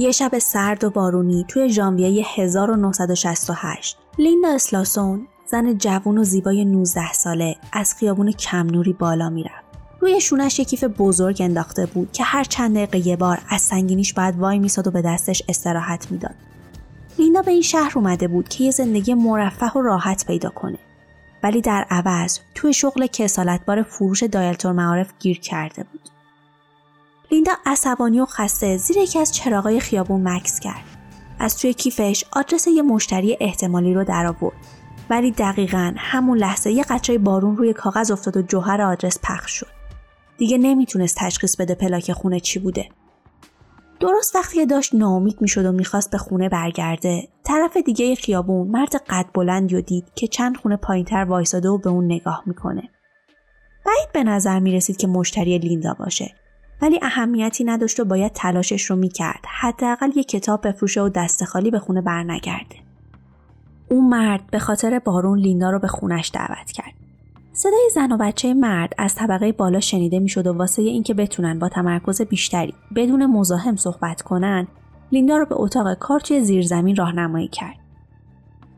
یه شب سرد و بارونی توی ژانویه 1968 لیندا اسلاسون زن جوون و زیبای 19 ساله از خیابون کمنوری بالا می‌رفت. روی شونش یه کیف بزرگ انداخته بود که هر چند دقیقه یه بار از سنگینیش باید وای میساد و به دستش استراحت می‌داد. لیندا به این شهر اومده بود که یه زندگی مرفه و راحت پیدا کنه. ولی در عوض توی شغل کسالتبار فروش دایلتور معارف گیر کرده بود. لیندا عصبانی و خسته زیر یکی از چراغای خیابون مکس کرد. از توی کیفش آدرس یه مشتری احتمالی رو در آورد. ولی دقیقا همون لحظه یه قطره بارون روی کاغذ افتاد و جوهر آدرس پخش شد. دیگه نمی‌تونست تشخیص بده پلاک خونه چی بوده. درست وقتی داشت ناامید می‌شد و می‌خواست به خونه برگرده طرف دیگه خیابون مرد قد بلند و دید که چند خونه پایینتر وایساده و به اون نگاه می‌کنه بعید به نظر می‌رسید که مشتری لیندا باشه ولی اهمیتی نداشت و باید تلاشش رو می‌کرد. حداقل یه کتاب بفروشه و دست خالی به خونه برنگرده. اون مرد به خاطر بارون لیندا رو به خونش دعوت کرد. صدای زن و بچه مرد از طبقه بالا شنیده می‌شد و واسه اینکه بتونن با تمرکز بیشتری بدون مزاحم صحبت کنن لیندا رو به اتاق کار توی زیرزمین راهنمایی کرد.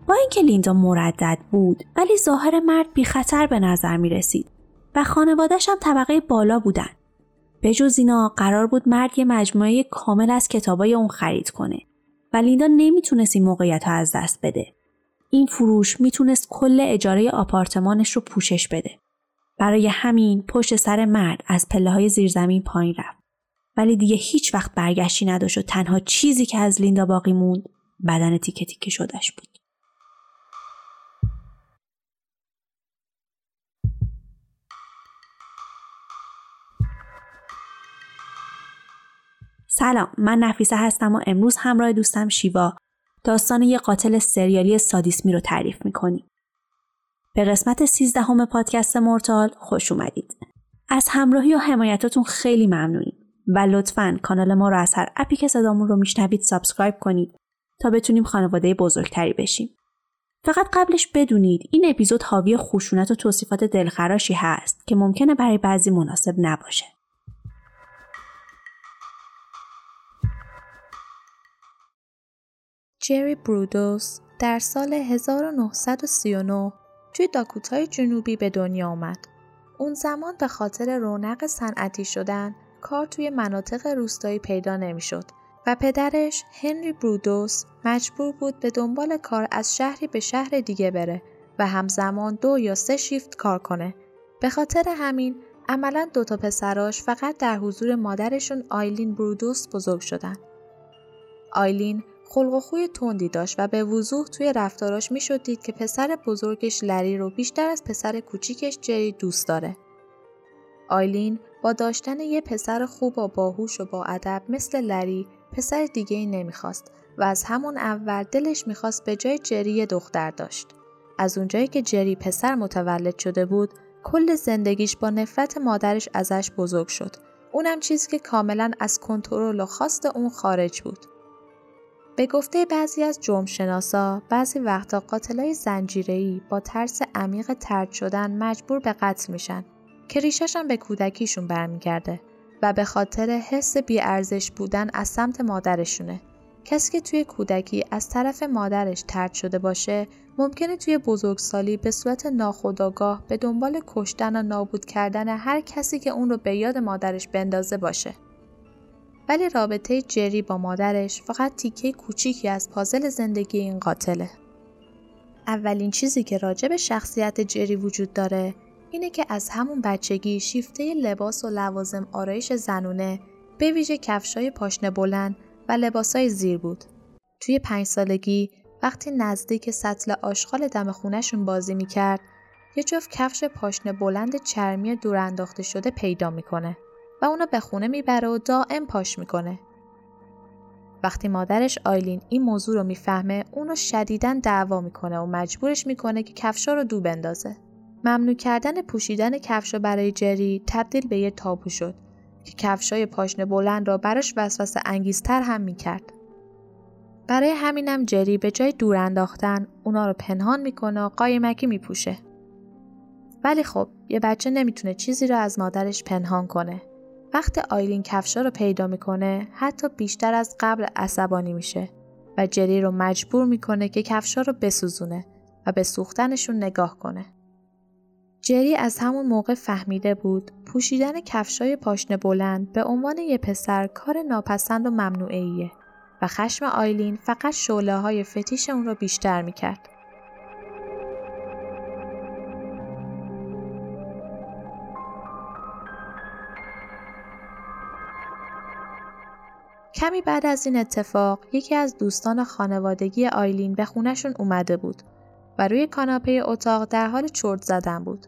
با اینکه لیندا مردد بود ولی ظاهر مرد بی خطر به نظر می رسید و خانوادش هم طبقه بالا بودن. به جز اینا قرار بود مرد مجموعه کامل از کتابای اون خرید کنه و لیندا نمی‌تونست این موقعیت ها از دست بده. این فروش می‌تونست کل اجاره آپارتمانش رو پوشش بده. برای همین پشت سر مرد از پله های زیرزمین پایین رفت. ولی دیگه هیچ وقت برگشتی نداشت و تنها چیزی که از لیندا باقی موند بدن تیکه تیکه شدش بود. سلام من نفیسه هستم و امروز همراه دوستم شیوا داستان یه قاتل سریالی سادیسمی رو تعریف می‌کنیم. به قسمت سیزدهم پادکست مورتال خوش اومدید. از همراهی و حمایتاتون خیلی ممنونیم و لطفا کانال ما رو از هر app ی که صدامون رو میشنوید subscribe کنید تا بتونیم خانواده بزرگتری بشیم. فقط قبلش بدونید این اپیزود حاوی خشونت و توصیفات دلخراشی هست که ممکنه برای بعضی مناسب نباشه. جری برودوس در سال 1939 توی داکوتای جنوبی به دنیا آمد. اون زمان به خاطر رونق صنعتی شدن کار توی مناطق روستایی پیدا نمی‌شد و پدرش هنری برودوس مجبور بود به دنبال کار از شهری به شهر دیگه بره و همزمان دو یا سه شیفت کار کنه. به خاطر همین عملا دو تا پسراش فقط در حضور مادرشون آیلین برودوس بزرگ شدن. آیلین خلق و خوی تندی داشت و به وضوح توی رفتاراش می‌شد دید که پسر بزرگش لری رو بیشتر از پسر کوچیکش جری دوست داره. آیلین با داشتن یه پسر خوب و باهوش و با ادب مثل لری پسر دیگه ای نمی‌خواست و از همون اول دلش می‌خواست به جای جری دختر داشت. از اونجایی که جری پسر متولد شده بود کل زندگیش با نفرت مادرش ازش بزرگ شد. اونم چیزی که کاملا از کنترل و خواست اون خارج بود. به گفته بعضی از جرمشناسا بعضی وقتا قاتلای زنجیره‌ای با ترس عمیق ترد شدن مجبور به قتل میشن که ریششان به کودکیشون برمیگرده و به خاطر حس بیارزش بودن از سمت مادرشونه. کسی که توی کودکی از طرف مادرش ترد شده باشه ممکنه توی بزرگسالی به صورت ناخودآگاه به دنبال کشتن و نابود کردن هر کسی که اون رو به یاد مادرش بندازه باشه. ولی رابطه جری با مادرش فقط تیکه کوچیکی از پازل زندگی این قاتله. اولین چیزی که راجع به شخصیت جری وجود داره اینه که از همون بچگی شیفته لباس و لوازم آرایش زنونه به ویژه کفشای پاشنه بلند و لباسای زیر بود. توی پنج سالگی وقتی نزدیک سطل آشغال دم خونشون بازی می‌کرد یه جفت کفش پاشنه بلند چرمی دور انداخته شده پیدا می‌کنه. و اونو به خونه می‌بره و دائم پاش می‌کنه. وقتی مادرش آیلین این موضوع رو می‌فهمه اونو شدیداً دعوا می‌کنه و مجبورش می‌کنه که کفشا رو دو بندازه. ممنوع کردن پوشیدن کفشا برای جری تبدیل به یه تابو شد که کفشای پاشنه بلند را براش وسوسه انگیزتر هم می‌کرد. برای همینم جری به جای دور انداختن اونا رو پنهان می‌کنه و قایمکی میپوشه. ولی خب یه بچه نمی‌تونه چیزی رو از مادرش پنهان کنه وقتی آیلین کفشا رو پیدا می‌کنه حتی بیشتر از قبل عصبانی میشه و جری رو مجبور می‌کنه که کفشا رو بسوزونه و به سوختنشون نگاه کنه. جری از همون موقع فهمیده بود پوشیدن کفشای پاشنه بلند به عنوان یه پسر کار ناپسند و ممنوعیه و خشم آیلین فقط شعله های فتیش اون رو بیشتر می‌کرد. کمی بعد از این اتفاق یکی از دوستان خانوادگی آیلین به خونشون اومده بود و روی کاناپه اتاق در حال چرت زدن بود.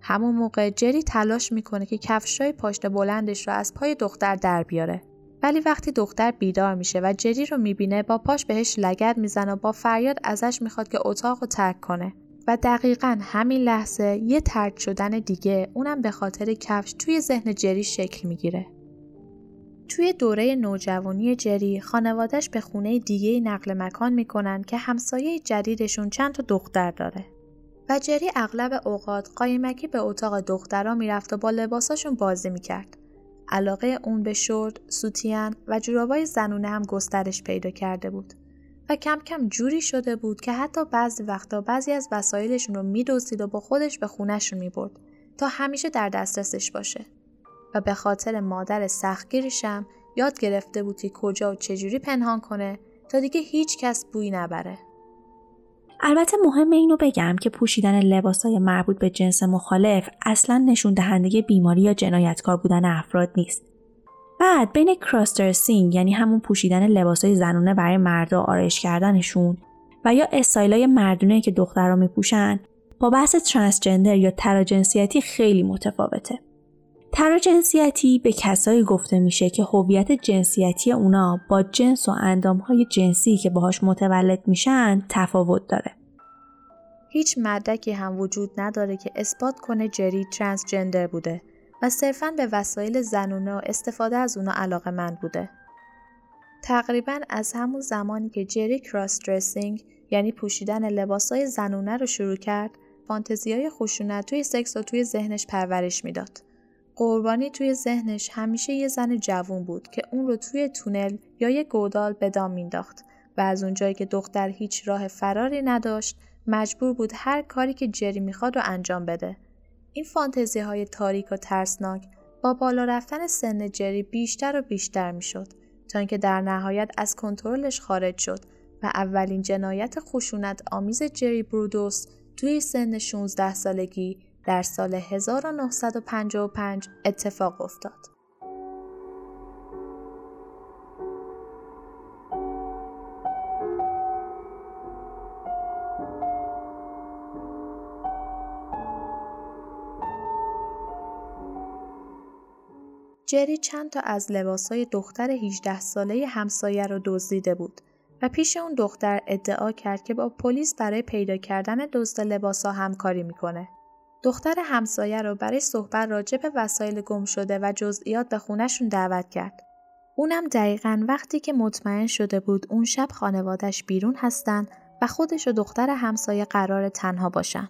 همون موقع جری تلاش می‌کنه که کفشای پاشنه بلندش رو از پای دختر در بیاره. ولی وقتی دختر بیدار میشه و جری رو می‌بینه با پاش بهش لگد می‌زنه و با فریاد ازش می‌خواد که اتاق رو ترک کنه. و دقیقا همین لحظه یه ترک شدن دیگه اونم به خاطر کفش توی ذهن جری شکل می‌گیره. توی دوره نوجوانی جری خانوادش به خونه دیگه نقل مکان می‌کنن که همسایه جدیدشون چند تا دختر داره. و جری اغلب اوقات قایمکی به اتاق دخترها می‌رفت و با لباساشون بازی می‌کرد. علاقه اون به شورت، سوتیان و جورابای زنونه هم گسترش پیدا کرده بود. و کم کم جوری شده بود که حتی بعضی وقتا بعضی از وسایلشون رو میدوزید و با خودش به خونهشون می‌برد تا همیشه در دسترسش باشه. و به خاطر مادر سختگیریشم یاد گرفته بود که کجا و چجوری پنهان کنه تا دیگه هیچ کس بوی نبره. البته مهم اینو بگم که پوشیدن لباسای مربوط به جنس مخالف اصلا نشون دهنده بیماری یا جنایتکار بودن افراد نیست. بعد ببین cross-dressing یعنی همون پوشیدن لباسای زنونه برای مردا آرایش کردنشون و یا استایلای مردونه که دخترها میپوشن با بحث ترانسجندر یا تراجنسیتی خیلی متفاوته. تراجنسیتی به کسایی گفته میشه که هویت جنسیتی اونا با جنس و اندامهای جنسی که باهاش متولد میشن تفاوت داره. هیچ مدرکی هم وجود نداره که اثبات کنه جری ترانسجندر بوده و صرفا به وسایل زنونه و استفاده از اونا علاقه مند بوده. تقریبا از همون زمانی که جری کراس درسینگ یعنی پوشیدن لباسای زنونه رو شروع کرد، فانتزی های خشونت توی سکس و توی ذهنش پرورش می‌داد. قربانی توی ذهنش همیشه یه زن جوون بود که اون رو توی تونل یا یه گودال به دام مینداخت و از اونجایی که دختر هیچ راه فراری نداشت مجبور بود هر کاری که جری می‌خواد رو انجام بده. این فانتزی های تاریک و ترسناک با بالا رفتن سن جری بیشتر و بیشتر می‌شد تا اینکه در نهایت از کنترلش خارج شد و اولین جنایت خشونت آمیز جری برودوس توی سن 16 سالگی در سال 1955 اتفاق افتاد. جری چند تا از لباسای دختر 18 ساله همسایه رو دزدیده بود و پیش اون دختر ادعا کرد که با پلیس برای پیدا کردن دزد لباسا همکاری می‌کنه. دختر همسایه رو برای صحبت راجع به وسایل گم شده و جزئیات به خونشون دعوت کرد. اونم دقیقا وقتی که مطمئن شده بود اون شب خانوادش بیرون هستن و خودش و دختر همسایه قرار تنها باشن.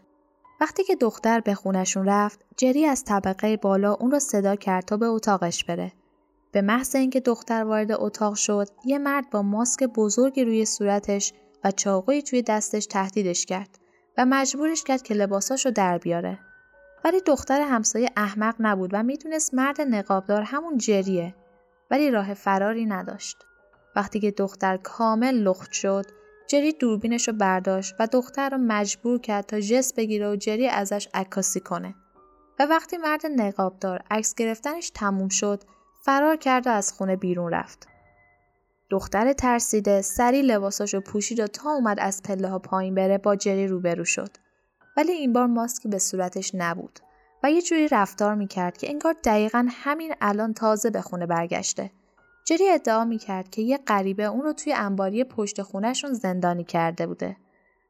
وقتی که دختر به خونشون رفت، جری از طبقه بالا اون رو صدا کرد تا به اتاقش بره. به محض اینکه دختر وارد اتاق شد، یه مرد با ماسک بزرگی روی صورتش و چاقویی توی دستش تهدیدش کرد. و مجبورش کرد که لباساشو در بیاره. ولی دختر همسایه احمق نبود و می‌تونست مرد نقابدار همون جریه ولی راه فراری نداشت. وقتی که دختر کامل لخت شد جری دوربینش رو برداشت و دختر رو مجبور کرد تا جس بگیره و جری ازش عکاسی کنه. و وقتی مرد نقابدار عکس گرفتنش تموم شد فرار کرد و از خونه بیرون رفت. دختر ترسیده سری لباساشو پوشید و تا اومد از پله ها پایین بره با جری روبرو شد. ولی این بار ماسکی به صورتش نبود و یه جوری رفتار می‌کرد که انگار دقیقا همین الان تازه به خونه برگشته. جری ادعا می‌کرد که یه غریبه اون رو توی انباری پشت خونهشون زندانی کرده بوده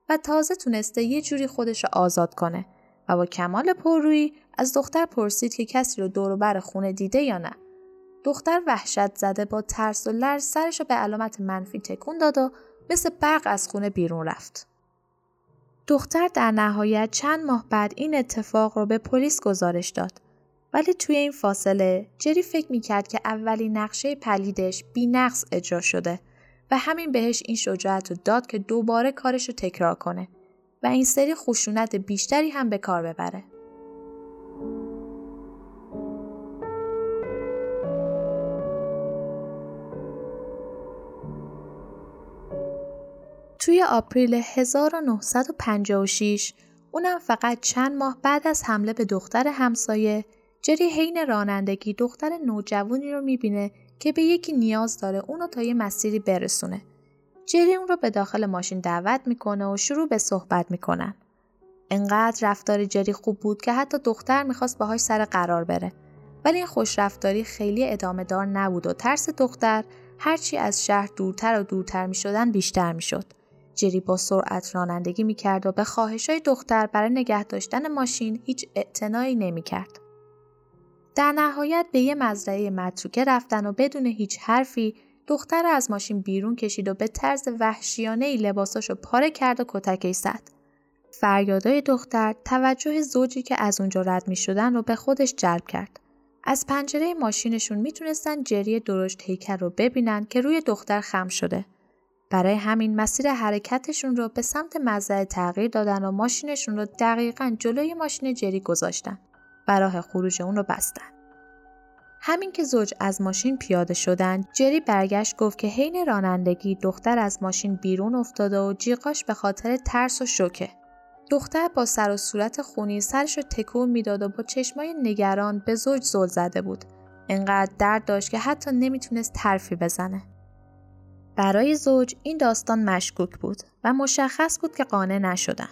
و تازه تونسته یه جوری خودش رو آزاد کنه و با کمال پررویی از دختر پرسید که کسی رو دور بر خونه دیده یا نه. دختر وحشت زده با ترس و لرز سرش به علامت منفی تکون داد و مثل برق از خونه بیرون رفت. دختر در نهایت چند ماه بعد این اتفاق رو به پلیس گزارش داد. ولی توی این فاصله جری فکر می‌کرد که اولین نقشه پلیدش بی نقص اجرا شده و همین بهش این شجاعت رو داد که دوباره کارش رو تکرار کنه و این سری خشونت بیشتری هم به کار ببره. توی آپریل 1956 اونم فقط چند ماه بعد از حمله به دختر همسایه جری حین رانندگی دختر نوجوانی رو می‌بینه که به یکی نیاز داره اونو تا یه مسیری برسونه. جری اون رو به داخل ماشین دعوت می‌کنه و شروع به صحبت می‌کنن. انقدر رفتار جری خوب بود که حتی دختر می‌خواست باهاش سر قرار بره. ولی این خوش رفتاری خیلی ادامه دار نبود و ترس دختر هرچی از شهر دورتر و دورتر می شدن بیشتر می شد. جری با سرعت رانندگی می کرد و به خواهش های دختر برای نگه داشتن ماشین هیچ اعتنایی نمی کرد. در نهایت به یه مزرعه متروکه رفتن و بدون هیچ حرفی دختر از ماشین بیرون کشید و به طرز وحشیانه ای لباساشو پاره کرد و کتکی زد. فریادای دختر توجه زوجی که از اونجا رد می شدن رو به خودش جلب کرد. از پنجره ماشینشون می‌تونستن جری درشت هیکل رو ببینن که روی دختر خم شده. برای همین مسیر حرکتشون رو به سمت مزرعه تغییر دادن و ماشینشون رو دقیقا جلوی ماشین جری گذاشتن و راه خروج اون رو بستن. همین که زوج از ماشین پیاده شدن جری برگشت گفت که حین رانندگی دختر از ماشین بیرون افتاده و جیغاش به خاطر ترس و شوکه. دختر با سر و صورت خونی سرش رو تکون می‌داد و با چشمای نگران به زوج زل زده بود. انقدر درد داشت که حتی نمی‌تونست ترفی بزنه. برای زوج این داستان مشکوک بود و مشخص بود که قانع نشدن.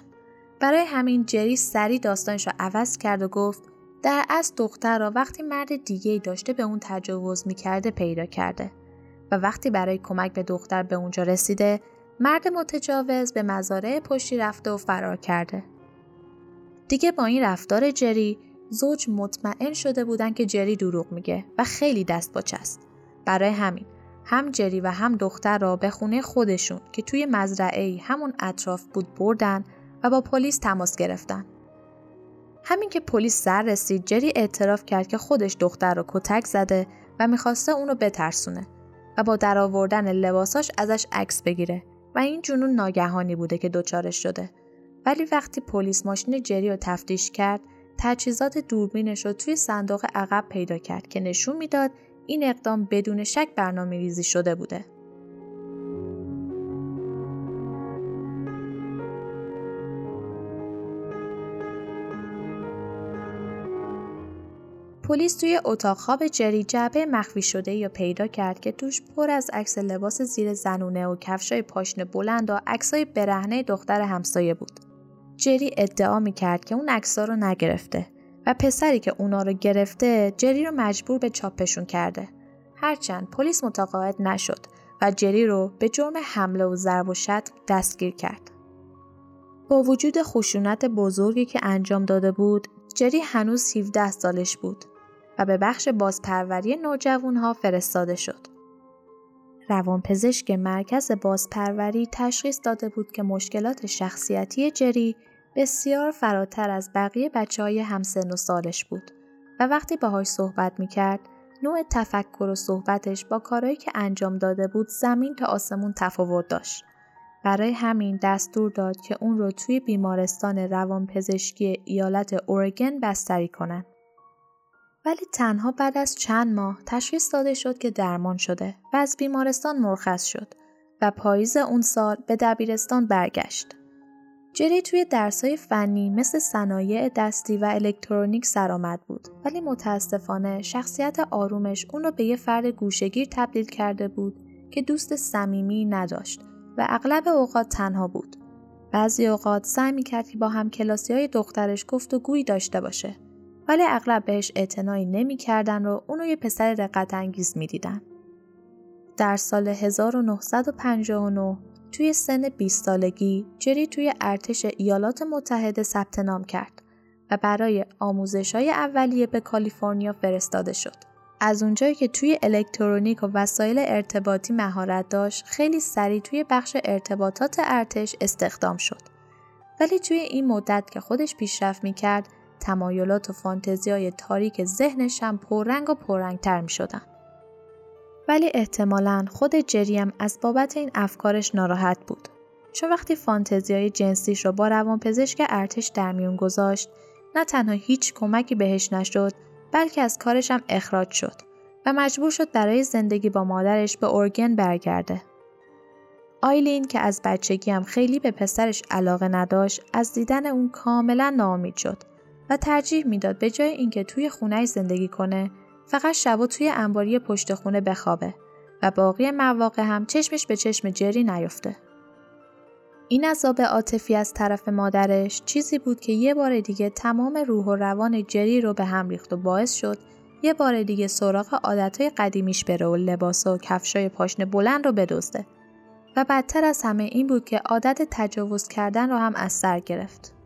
برای همین جری سری داستانش رو عوض کرد و گفت در از دختر را وقتی مرد دیگه ای داشته به اون تجاوز می‌کرده پیدا کرده و وقتی برای کمک به دختر به اونجا رسیده مرد متجاوز به مزارع پشتی رفته و فرار کرده. دیگه با این رفتار جری زوج مطمئن شده بودن که جری دروغ میگه و خیلی دست باچه است. برای همین هم جری و هم دختر را به خونه خودشون که توی مزرعه همون اطراف بود بردن و با پلیس تماس گرفتن. همین که پلیس سر رسید جری اعتراف کرد که خودش دختر رو کتک زده و می‌خواسته اونو بترسونه و با درآوردن لباساش ازش عکس بگیره و این جنون ناگهانی بوده که دچارش شده ولی وقتی پلیس ماشین جری رو تفتیش کرد تجهیزات دوربینش رو توی صندوق عقب پیدا کرد که نشون می‌داد این اقدام بدون شک برنامه ریزی شده بوده. پلیس توی اتاق خواب جری جعبه مخفی شده یا پیدا کرد که توش پر از عکس لباس زیر زنونه و کفشای پاشنه بلند و عکسای برهنه دختر همسایه بود. جری ادعا می کرد که اون عکسا رو نگرفته و پسری که اونا رو گرفته جری رو مجبور به چاپشون کرده. هرچند پلیس متقاعد نشد و جری رو به جرم حمله و ضرب و شتم دستگیر کرد. با وجود خشونت بزرگی که انجام داده بود، جری هنوز 17 سالش بود و به بخش بازپروری نوجوانها فرستاده شد. روانپزشک مرکز بازپروری تشخیص داده بود که مشکلات شخصیتی جری بسیار فراتر از بقیه بچه های همسن و سالش بود و وقتی باهاش صحبت می‌کرد نوع تفکر و صحبتش با کارهایی که انجام داده بود زمین تا آسمون تفاوت داشت. برای همین دستور داد که اون رو توی بیمارستان روانپزشکی ایالت اورگن بستری کنن. ولی تنها بعد از چند ماه تشخیص داده شد که درمان شده و از بیمارستان مرخص شد و پاییز اون سال به دبیرستان برگشت. جری توی درسای فنی مثل صنایع دستی و الکترونیک سرآمد بود ولی متاسفانه شخصیت آرومش اون رو به یه فرد گوشگیر تبدیل کرده بود که دوست صمیمی نداشت و اغلب اوقات تنها بود. بعضی اوقات سعی می‌کرد که با هم کلاسی های دخترش گفت و گویی داشته باشه ولی اغلب بهش اعتنایی نمی‌کردن و اونو یه پسر رقت انگیز می‌دیدن. در سال 1959 توی سن 20 سالگی جری توی ارتش ایالات متحده ثبت نام کرد و برای آموزش های اولیه به کالیفرنیا فرستاده شد. از اونجایی که توی الکترونیک و وسایل ارتباطی مهارت داشت خیلی سریع توی بخش ارتباطات ارتش استخدام شد. ولی توی این مدت که خودش پیشرفت می‌کرد تمایلات و فانتزیای تاریک ذهنش هم پررنگ و پررنگتر می شدن. ولی احتمالا خود جریم از بابت این افکارش ناراحت بود. چون وقتی فانتزیای جنسیش رو با روانپزشک ارتش در میون گذاشت نه تنها هیچ کمکی بهش نشد بلکه از کارش هم اخراج شد و مجبور شد برای زندگی با مادرش به اورگن برگرده. آیلین که از بچگی هم خیلی به پسرش علاقه نداشت از دیدن اون کاملا ناامید شد و ترجیح می‌داد به جای اینکه توی خونه زندگی کنه فقط شبا توی انباری پشت خونه بخوابه و باقی مواقع هم چشمش به چشم جری نیفته. این عذاب عاطفی از طرف مادرش چیزی بود که یه بار دیگه تمام روح و روان جری رو به هم ریخت و باعث شد یه بار دیگه سراغ عادتهای قدیمیش بره و لباس و کفشای پاشنه بلند رو بدزده و بدتر از همه این بود که عادت تجاوز کردن رو هم از سر گرفت.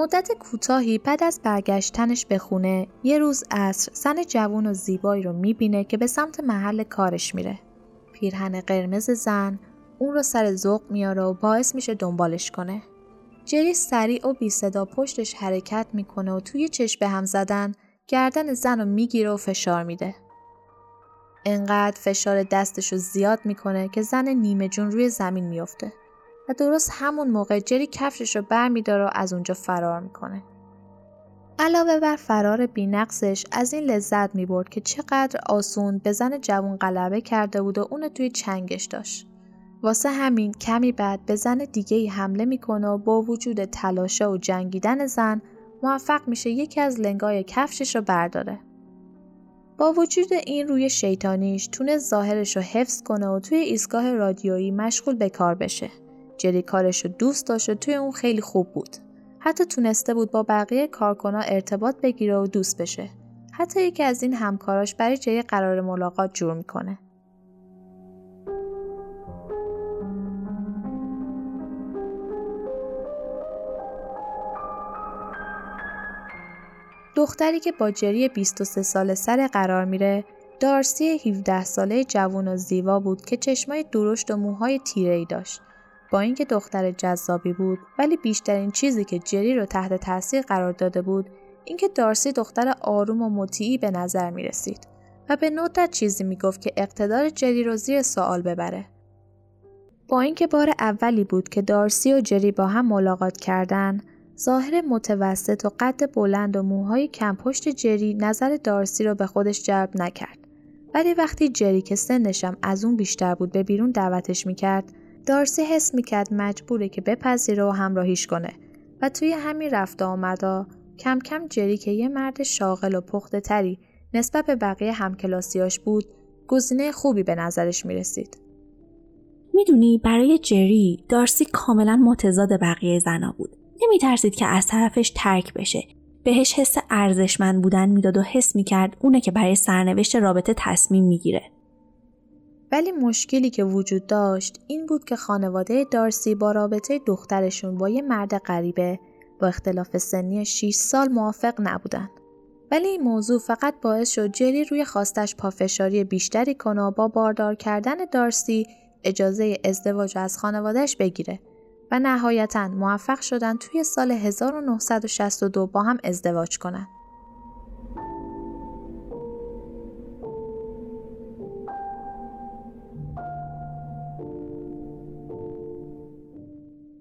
مدت کوتاهی بعد از برگشتنش به خونه یه روز عصر زن جوون و زیبایی رو می‌بینه که به سمت محل کارش میره. پیرهن قرمز زن اون رو سر ذوق میاره و باعث میشه دنبالش کنه. جری سریع و بی صدا پشتش حرکت می‌کنه و توی چشم به هم زدن گردن زن رو می‌گیره و فشار میده. انقدر فشار دستش رو زیاد می‌کنه که زن نیمه جون روی زمین میافته. درست همون موقع جری کفشش رو برمیداره و از اونجا فرار می‌کنه. علاوه بر فرار بینقصش از این لذت می‌برد که چقدر آسون به زن جوون غلبه کرده بود و اونو توی چنگش داشت. واسه همین کمی بعد به زن دیگه ای حمله می‌کنه و با وجود تلاشه و جنگیدن زن موفق میشه یکی از لنگای کفشش رو برداره. با وجود این روی شیطانیش تونه ظاهرش رو حفظ کنه و توی ایستگاه رادیویی مشغول به کار بشه. جری کارش رو دوست داشت و توی اون خیلی خوب بود. حتی تونسته بود با بقیه کارکنا ارتباط بگیره و دوست بشه. حتی یکی از این همکاراش برای جای قرار ملاقات جور می‌کنه. دختری که با جری 23 ساله سر قرار میره دارسی 17 ساله جوان و زیبا بود که چشمای درشت و موهای تیره ای داشت. با اینکه دختر جذابی بود ولی بیشترین چیزی که جری رو تحت تاثیر قرار داده بود اینکه دارسی دختر آروم و مطیعی به نظر می رسید و به ندرت چیزی می گفت که اقتدار جری رو زیر سوال ببره. با اینکه بار اولی بود که دارسی و جری با هم ملاقات کردن، ظاهر متوسط و قد بلند و موهای کم پشت جری نظر دارسی رو به خودش جلب نکرد. ولی وقتی جری که سنشم از اون بیشتر بود به بیرون دعوتش می‌کرد دارسی حس می‌کرد مجبوره که بپذیره و همراهیش کنه و توی همین رفت آمدا کم کم جری که یه مرد شاغل و پخته تری نسبت به بقیه همکلاسیاش بود گزینه خوبی به نظرش می‌رسید. می‌دونی برای جری دارسی کاملا متضاد بقیه زنا بود. نمیترسید که از طرفش ترک بشه. بهش حس ارزشمند بودن می‌داد و حس می‌کرد اونه که برای سرنوشت رابطه تصمیم می‌گیره. ولی مشکلی که وجود داشت این بود که خانواده دارسی با رابطه دخترشون با یه مرد غریبه با اختلاف سنی 6 سال موافق نبودن. ولی این موضوع فقط باعث شد جری روی خواستش پافشاری بیشتری کنه و با باردار کردن دارسی اجازه ازدواج از خانوادهش بگیره و نهایتا موفق شدن توی سال 1962 با هم ازدواج کنند.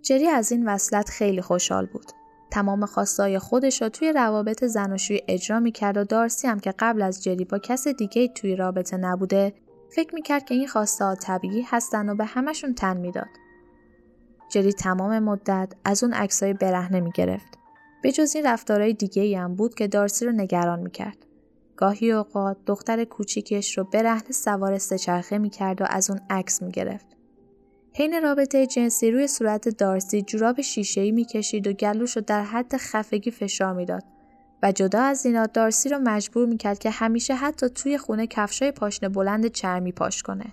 جری از این وصلت خیلی خوشحال بود. تمام خواستای خودش را توی روابط زناشویی اجرا می‌کرد و دارسی هم که قبل از جری با کس دیگه توی رابطه نبوده فکر می‌کرد که این خواسته طبیعی هستن و به همشون تن می‌داد. جری تمام مدت از اون عکسای برهنه می‌گرفت. به جز این رفتارهای دیگه ای هم بود که دارسی رو نگران می‌کرد. گاهی اوقات دختر کوچیکش رو برهنه سوار سهچرخه می‌کرد و از اون عکس می‌گرفت. حین رابطه جنسی روی صورت دارسی جوراب شیشه‌ای می‌کشید و گلوش رو در حد خفگی فشار می‌داد و جدا از اینا دارسی رو مجبور می‌کرد که همیشه حتی توی خونه کفشای پاشنه بلند چرمی پاش کنه.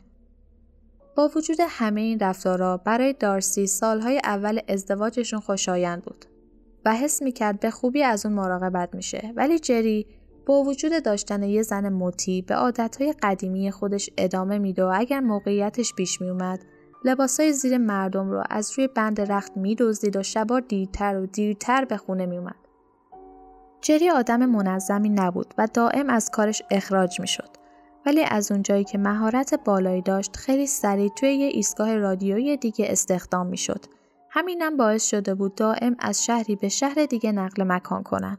با وجود همه این رفتارا برای دارسی سالهای اول ازدواجشون خوشایند بود. و حس می‌کرد به خوبی از اون مراقبت میشه ولی جری با وجود داشتن یه زن مطیع به عادتهای قدیمی خودش ادامه میده و اگر موقعیتش پیش میومد لباسای زیر مردم رو از روی بند رخت میدزدید و شبا دیرتر و دیرتر به خونه میومد. جری آدم منظمی نبود و دائم از کارش اخراج می‌شد. ولی از اونجایی که مهارت بالایی داشت خیلی سریع توی یه ایستگاه رادیویی دیگه استخدام می‌شد. همینم باعث شده بود دائم از شهری به شهر دیگه نقل مکان کنن.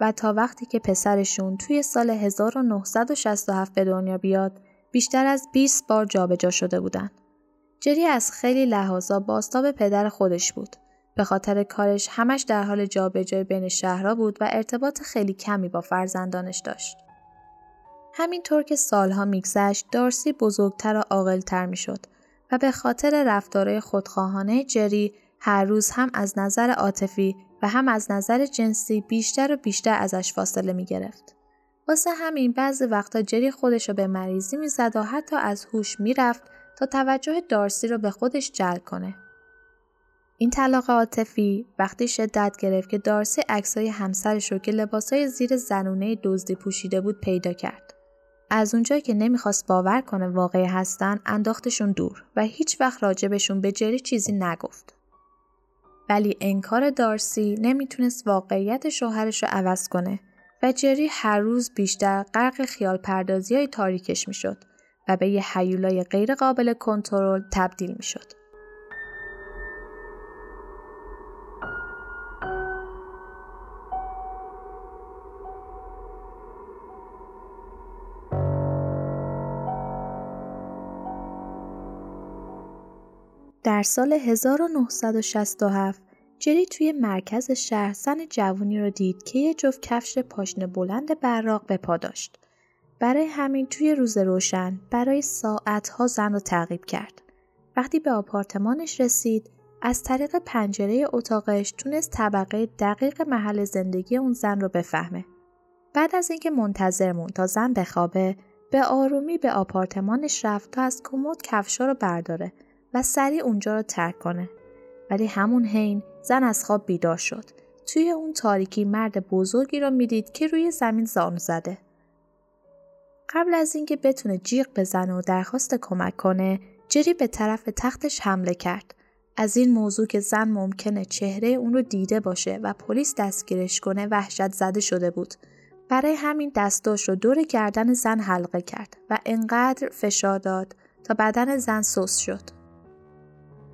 و تا وقتی که پسرشون توی سال 1967 به دنیا بیاد بیشتر از 20 بار جابجا شده بودن. جری از خیلی لحاظا باستاب پدر خودش بود. به خاطر کارش همش در حال جابجایی بین شهرها بود و ارتباط خیلی کمی با فرزندانش داشت. همینطور که سالها میگذشت دارسی بزرگتر و عاقلتر می‌شد و به خاطر رفتارهای خودخواهانه جری هر روز هم از نظر عاطفی و هم از نظر جنسی بیشتر و بیشتر ازش فاصله می گرفت. واسه همین بعضی وقتا جری خودش رو به مریضی می‌زد و حتی از هوش می‌رفت توجه دارسی رو به خودش جلب کنه. این طلاق عاطفی وقتی شدت گرفت که دارسی عکسای همسرش رو که لباسای زیر زنونه دزدی پوشیده بود پیدا کرد. از اونجایی که نمی‌خواست باور کنه واقعی هستن انداختشون دور و هیچ وقت راجبشون به جری چیزی نگفت. ولی انکار دارسی نمی‌تونست واقعیت شوهرش رو عوض کنه و جری هر روز بیشتر غرق خیال پردازی های تاریکش می‌شد و به یه حیولای غیر قابل کنترل تبدیل می‌شد. در سال 1967 جری توی مرکز شهر زن جوونی رو دید که یه جفت کفش پاشنه بلند براق به پا داشت. برای همین توی روز روشن برای ساعتها زن رو تعقیب کرد. وقتی به آپارتمانش رسید از طریق پنجره اتاقش تونست طبقه دقیق محل زندگی اون زن رو بفهمه. بعد از اینکه منتظر مون تا زن بخوابه به آرومی به آپارتمانش رفت تا از کمد کفشا رو برداره و سریع اونجا رو ترک کنه. ولی همون حین زن از خواب بیدار شد. توی اون تاریکی مرد بزرگی را می‌دید که روی زمین زانو زده. قبل از اینکه بتونه جیغ بزنه و درخواست کمک کنه، جری به طرف تختش حمله کرد. از این موضوع که زن ممکنه چهره اون رو دیده باشه و پلیس دستگیرش کنه وحشت زده شده بود. برای همین دستاش رو دور گردن زن حلقه کرد و انقدر فشار داد تا بدن زن سوس شد.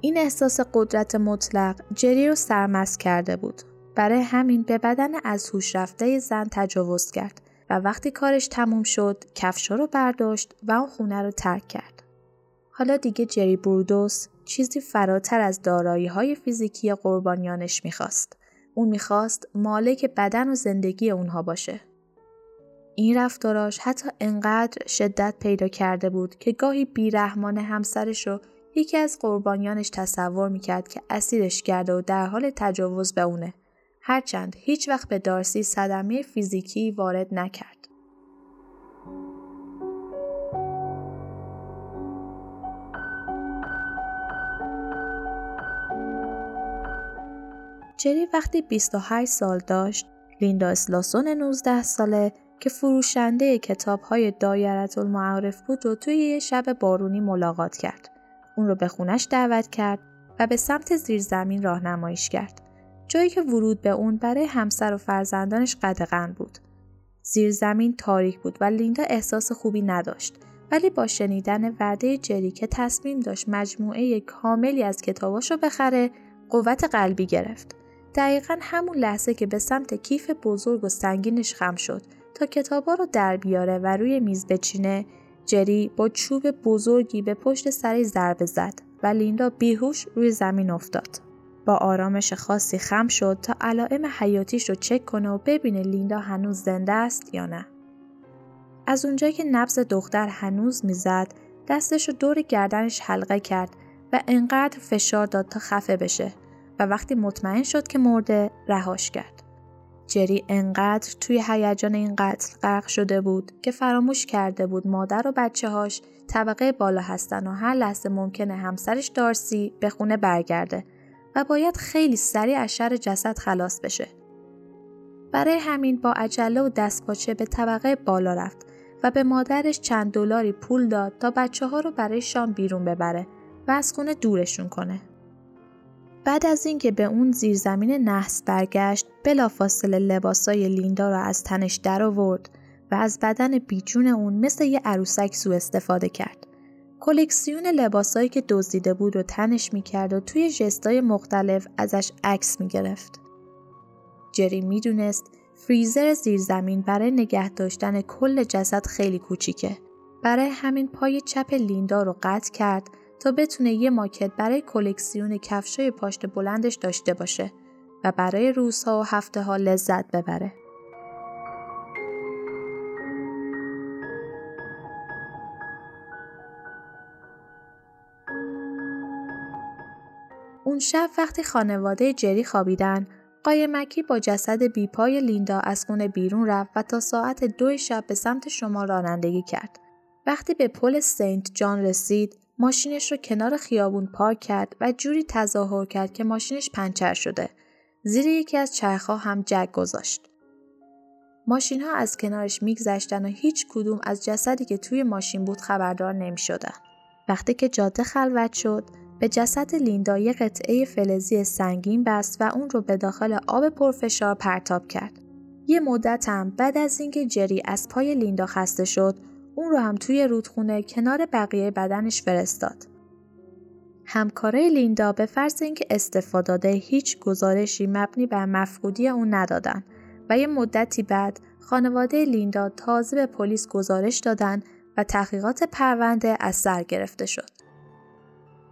این احساس قدرت مطلق جری رو سرمست کرده بود. برای همین به بدن از هوش رفته زن تجاوز کرد و وقتی کارش تموم شد کفشا رو برداشت و اون خونه رو ترک کرد. حالا دیگه جری برودوس چیزی فراتر از دارایی های فیزیکی قربانیانش می‌خواست. اون می‌خواست مالک بدن و زندگی اونها باشه. این رفتاراش حتی انقدر شدت پیدا کرده بود که گاهی بیرحمان همسرش رو یکی از قربانیانش تصور می‌کرد که اسیرش کرده و در حال تجاوز به اونه. هرچند هیچ وقت به دارسی صدمه فیزیکی وارد نکرد. جری وقتی 28 سال داشت، لیندا اسلاسون 19 ساله که فروشنده کتاب های دایرت المعارف بود و توی یه شب بارونی ملاقات کرد. اون رو به خونش دعوت کرد و به سمت زیرزمین راهنماییش کرد. جایی که ورود به اون برای همسر و فرزندانش قدغن بود. زیرزمین تاریک بود و لیندا احساس خوبی نداشت. ولی با شنیدن وعده جری که تصمیم داشت مجموعه کاملی از کتاباشو بخره قوت قلبی گرفت. دقیقا همون لحظه که به سمت کیف بزرگ و سنگینش خم شد تا کتابا رو در بیاره و روی میز بچینه جری با چوب بزرگی به پشت سری ضربه زد و لیندا بیهوش روی زمین افتاد. با آرامش خاصی خم شد تا علائم حیاتیش رو چک کنه و ببینه لیندا هنوز زنده است یا نه. از اونجایی که نبز دختر هنوز می‌زد دستش رو دور گردنش حلقه کرد و انقدر فشار داد تا خفه بشه و وقتی مطمئن شد که مرده رهاش کرد. جری انقدر توی هیجان این قتل غرق شده بود که فراموش کرده بود مادر و بچه هاش طبقه بالا هستن و هر لحظه ممکنه همسرش دارسی به خونه برگرده و باید خیلی سریع از شر جسد خلاص بشه. برای همین با عجله و دستپاچه به طبقه بالا رفت و به مادرش چند دلاری پول داد تا بچه ها رو برای شام بیرون ببره و از خونه دورشون کنه. بعد از اینکه به اون زیرزمین نحس برگشت بلافاصله لباسای لیندا را از تنش در آورد و از بدن بیجون اون مثل یه عروسک سو استفاده کرد. کلکسیون لباسایی که دزدیده بود رو تنش می‌کرد و توی جستای مختلف ازش عکس می‌گرفت. جری می‌دونست فریزر زیرزمین برای نگه داشتن کل جسد خیلی کوچیکه. برای همین پای چپ لیندا رو قطع کرد تا بتونه یه ماکت برای کلکسیون کفشای پاشت بلندش داشته باشه و برای روزها و هفته ها لذت ببره. اون شب وقتی خانواده جری خوابیدن قایمکی با جسد بیپای لیندا از خونه بیرون رفت و تا ساعت دو شب به سمت شما رانندگی کرد. وقتی به پل سنت جان رسید ماشینش رو کنار خیابون پارک کرد و جوری تظاهر کرد که ماشینش پنچر شده. زیر یکی از چرخها هم جگ گذاشت. ماشین ها از کنارش میگذشتن و هیچ کدوم از جسدی که توی ماشین بود خبردار نمی شدن. وقتی که جاده خلوت شد، به جسد لیندا یه قطعه فلزی سنگین بست و اون رو به داخل آب پرفشار پرتاب کرد. یه مدت هم بعد از اینکه جری از پای لیندا خسته شد، اون رو هم توی رودخونه کنار بقیه بدنش فرستاد. همکارای لیندا به فرض اینکه استفاده هیچ گزارشی مبنی بر مفقودی اون ندادن و یه مدتی بعد خانواده لیندا تازه به پلیس گزارش دادن و تحقیقات پرونده از سر گرفته شد.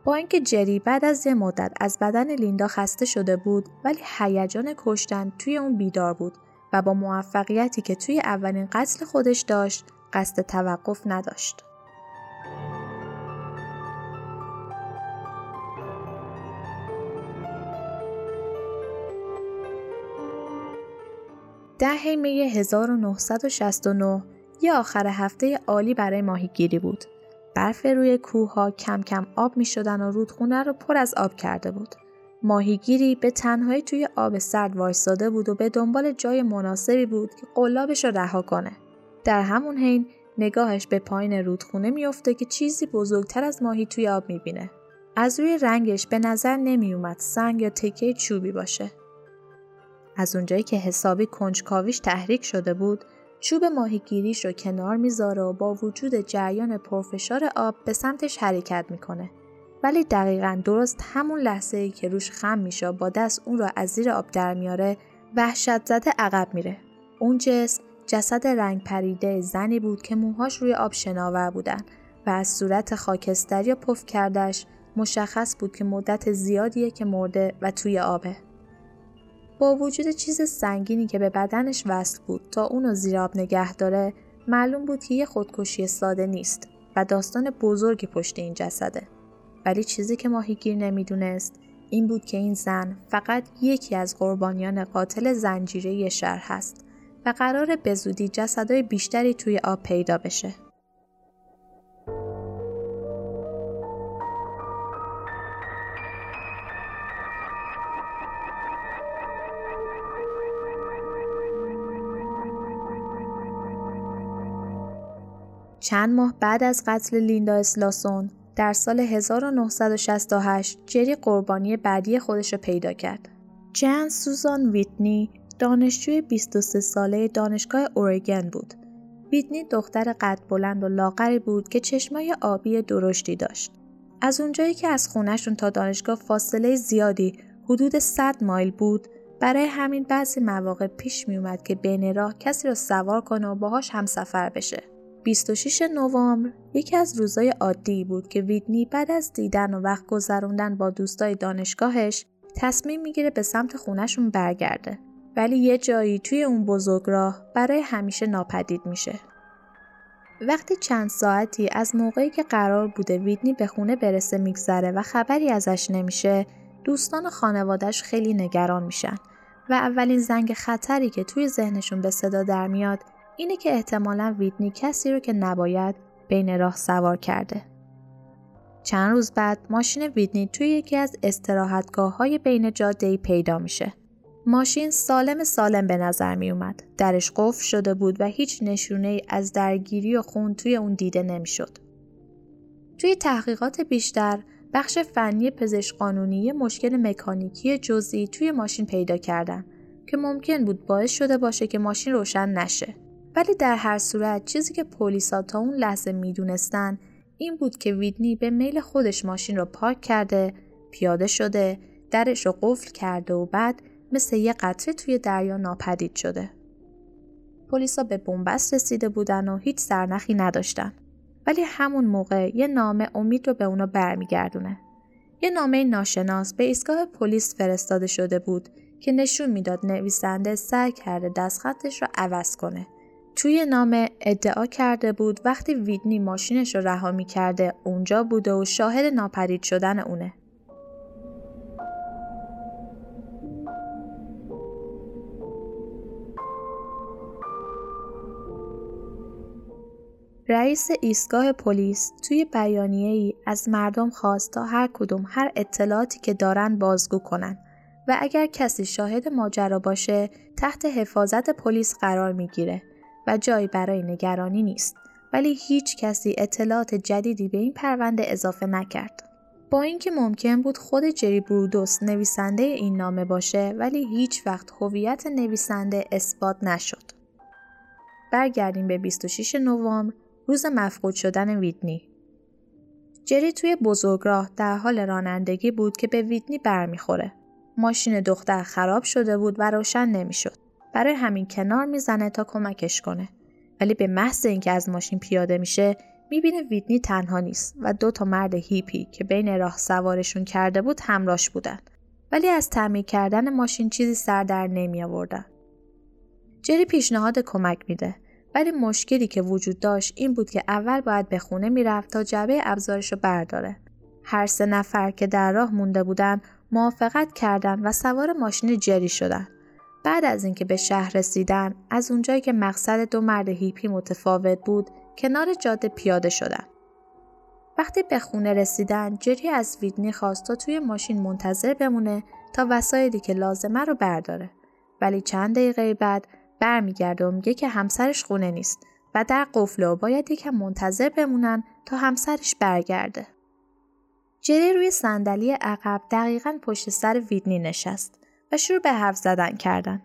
با اینکه جری بعد از یه مدت از بدن لیندا خسته شده بود ولی هیجان کشتن توی اون بیدار بود و با موفقیتی که توی اولین قتل خودش داشت قصد توقف نداشت. ده می 1969 یه آخر هفته عالی برای ماهیگیری بود. برف روی کوه ها کم کم آب می شدن و رودخونه رو پر از آب کرده بود. ماهیگیری به تنهایی توی آب سرد وایستاده بود و به دنبال جای مناسبی بود که قلابش رو رها کنه. در همون حین نگاهش به پایین رودخونه میافته که چیزی بزرگتر از ماهی توی آب می‌بینه. از روی رنگش به نظر نمیومد سنگ یا تکه چوبی باشه. از اونجایی که حسابی کنجکاویش تحریک شده بود، چوب ماهیگیریش رو کنار می‌ذاره و با وجود جریان پرفشار آب به سمتش حرکت می‌کنه. ولی دقیقا درست همون لحظه ای که روش خم میشه با دست اون رو از زیر آب در میاره وحشت زده عقب میره. اون جسم جسد رنگ پریده زنی بود که موهاش روی آب شناور بودن و از صورت خاکستری و پف کردش مشخص بود که مدت زیادیه که مرده و توی آبه. با وجود چیز سنگینی که به بدنش وصل بود تا اونو زیر آب نگه داره معلوم بود که یه خودکشی ساده نیست و داستان بزرگی پشت این جسده. ولی چیزی که ماهیگیر نمی‌دونست این بود که این زن فقط یکی از قربانیان قاتل زنجیره شهر هست و قرار به زودی جسدهای بیشتری توی آب پیدا بشه. چند ماه بعد از قتل لیندا اسلاسون در سال 1968 جری قربانی بعدی خودش رو پیدا کرد. جن سوزان ویتنی دانشجوی 23 ساله دانشگاه اورگن بود. ویتنی دختر قد بلند و لاغری بود که چشمای آبی درشتی داشت. از اونجایی که از خونشون تا دانشگاه فاصله زیادی حدود 100 مایل بود برای همین بعضی مواقع پیش می اومد که بین راه کسی را سوار کنه و باهاش هم سفر بشه. 26 نوامبر یکی از روزای عادی بود که ویدنی بعد از دیدن و وقت گذروندن با دوستای دانشگاهش تصمیم می‌گیره به سمت خونشون برگرده. ولی یه جایی توی اون بزرگراه برای همیشه ناپدید میشه. وقتی چند ساعتی از موقعی که قرار بوده ویدنی به خونه برسه میگذره و خبری ازش نمیشه دوستان و خانوادش خیلی نگران میشن و اولین زنگ خطری که توی ذهنشون به صدا در میاد اینه که احتمالا ویدنی کسی رو که نباید بین راه سوار کرده. چند روز بعد ماشین ویدنی توی یکی از استراحتگاه های بین جاده پیدا میشه. ماشین سالم سالم به نظر می اومد. درش قفل شده بود و هیچ نشونه از درگیری و خون توی اون دیده نمی‌شد. توی تحقیقات بیشتر بخش فنی پزشک قانونی مشکل مکانیکی جزئی توی ماشین پیدا کردن که ممکن بود باعث شده باشه که ماشین روشن نشه. ولی در هر صورت چیزی که پلیسا تا اون لحظه می‌دونستن این بود که ویدنی به میل خودش ماشین رو پارک کرده، پیاده شده، درش رو قفل کرده و بعد مثل یه قطره توی دریا ناپدید شده. پلیسا به بنبست رسیده بودن و هیچ سرنخی نداشتن. ولی همون موقع یه نامه امید رو به اونا برمیگردونه. یه نامه ناشناس به ایستگاه پلیس فرستاده شده بود که نشون می‌داد نویسنده سعی کرده دستخطش رو عوض کنه. توی نامه ادعا کرده بود وقتی ویدنی ماشینش رو رها می کرده اونجا بوده و شاهد ناپدید شدن اونه. رئیس ایستگاه پلیس توی بیانیه ای از مردم خواست تا هر کدوم هر اطلاعاتی که دارن بازگو کنن و اگر کسی شاهد ماجرا باشه تحت حفاظت پلیس قرار می‌گیره و جایی برای نگرانی نیست ولی هیچ کسی اطلاعات جدیدی به این پرونده اضافه نکرد. با اینکه ممکن بود خود جری برودوس نویسنده این نامه باشه ولی هیچ وقت هویت نویسنده اثبات نشد. برگردیم به 26 نوامبر روز مفقود شدن ویدنی. جری توی بزرگراه در حال رانندگی بود که به ویدنی برمیخوره. ماشین دختر خراب شده بود و روشن نمی‌شد. برای همین کنار می‌زنه تا کمکش کنه. ولی به محض اینکه از ماشین پیاده میشه می‌بینه ویدنی تنها نیست و دو تا مرد هیپی که بین راه سوارشون کرده بود همراش بودن. ولی از تعمیر کردن ماشین چیزی سر در نمی آوردن. جری پیشنهاد کمک میده ولی مشکلی که وجود داشت این بود که اول باید به خونه می‌رفت تا جعبه ابزارش رو برداره. هر سه نفر که در راه مونده بودن موافقت کردند و سوار ماشین جری شدن. بعد از اینکه به شهر رسیدن از اونجایی که مقصد دو مرد هیپی متفاوت بود کنار جاده پیاده شدن. وقتی به خونه رسیدن جری از ویدنی خواست تا توی ماشین منتظر بمونه تا وسایلی که لازمه رو برداره. ولی چند دقیقه بعد برمیگرده و میگه که همسرش خونه نیست و در قفله و باید یکم منتظر بمونن تا همسرش برگرده. جری روی صندلی عقب دقیقا پشت سر ویدنی نشست و شروع به حرف زدن کردن.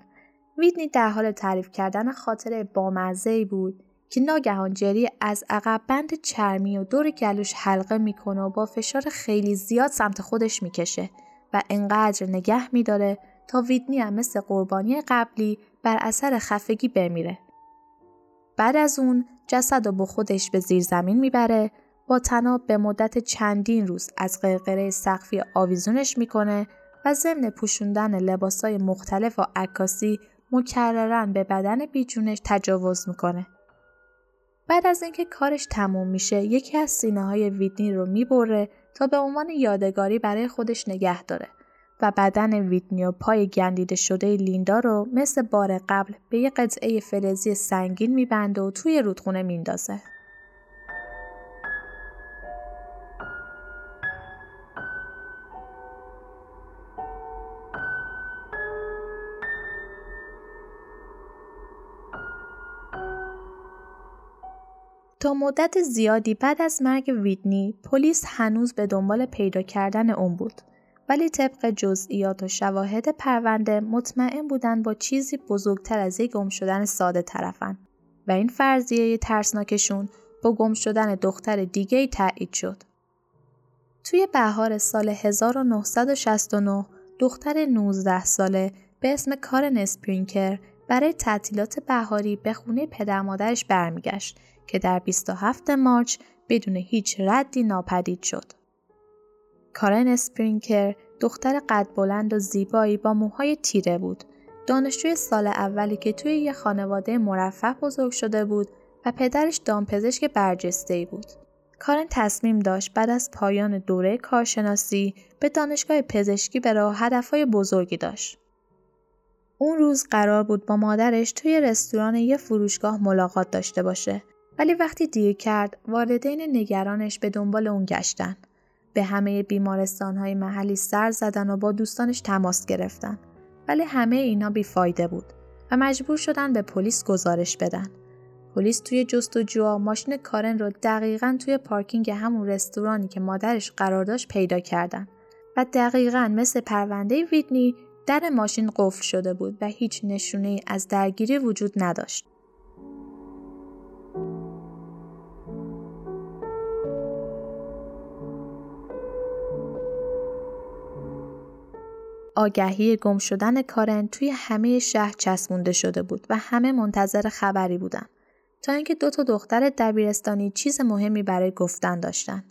ویدنی در حال تعریف کردن خاطر بامزه بود که ناگهان جری از عقب بند چرمی و دور گلوش حلقه می‌کنه و با فشار خیلی زیاد سمت خودش می‌کشه و انقدر نگه میداره تا ویدنی هم مثل قربانی قبلی بر اثر خفگی بمیره. بعد از اون جسد رو با خودش به زیر زمین می‌بره با تناب به مدت چندین روز از قرقره سقفی آویزونش می‌کنه و ضمن پوشوندن لباسای مختلف و عکاسی مکررن به بدن بیجونش تجاوز می‌کنه. بعد از اینکه کارش تموم میشه یکی از سینه های ویدنی رو می‌بره تا به عنوان یادگاری برای خودش نگه داره و بدن ویدنی و پای گندیده شده لیندا رو مثل بار قبل به یه قطعه فلزی سنگین میبنده و توی رودخونه میندازه. تا مدت زیادی بعد از مرگ ویدنی پلیس هنوز به دنبال پیدا کردن اون بود. ولی طبق جزئیات و شواهد پرونده مطمئن بودن با چیزی بزرگتر از یک گم شدن ساده طرفن. و این فرضیه ترسناکشون با گم شدن دختر دیگه ای تایید شد. توی بهار سال 1969 دختر 19 ساله به اسم کارن اسپرینکر برای تعطیلات بهاری به خونه پدر مادرش برمیگشت. که در 27 مارچ بدون هیچ ردی ناپدید شد. کارن اسپرینکر دختر قد بلند و زیبایی با موهای تیره بود. دانشجوی سال اولی که توی یه خانواده مرفه بزرگ شده بود و پدرش دامپزشک برجسته ای بود. کارن تصمیم داشت بعد از پایان دوره کارشناسی به دانشگاه پزشکی به راه هدفهای بزرگی داشت. اون روز قرار بود با مادرش توی رستوران یه فروشگاه ملاقات داشته باشه ولی وقتی دیر کرد والدین نگرانش به دنبال اون گشتن. به همه بیمارستان های محلی سر زدن و با دوستانش تماس گرفتن. ولی همه اینا بیفایده بود و مجبور شدن به پلیس گزارش بدن. پلیس توی جستجوها ماشین کارن رو دقیقا توی پارکینگ همون رستورانی که مادرش قرار داشت پیدا کردن و دقیقا مثل پرونده ویدنی در ماشین قفل شده بود و هیچ نشونه از درگیری وجود نداشت. آگهی گم شدن کارن توی همه شهر چسبونده شده بود و همه منتظر خبری بودن تا اینکه دو تا دختر دبیرستانی چیز مهمی برای گفتن داشتن.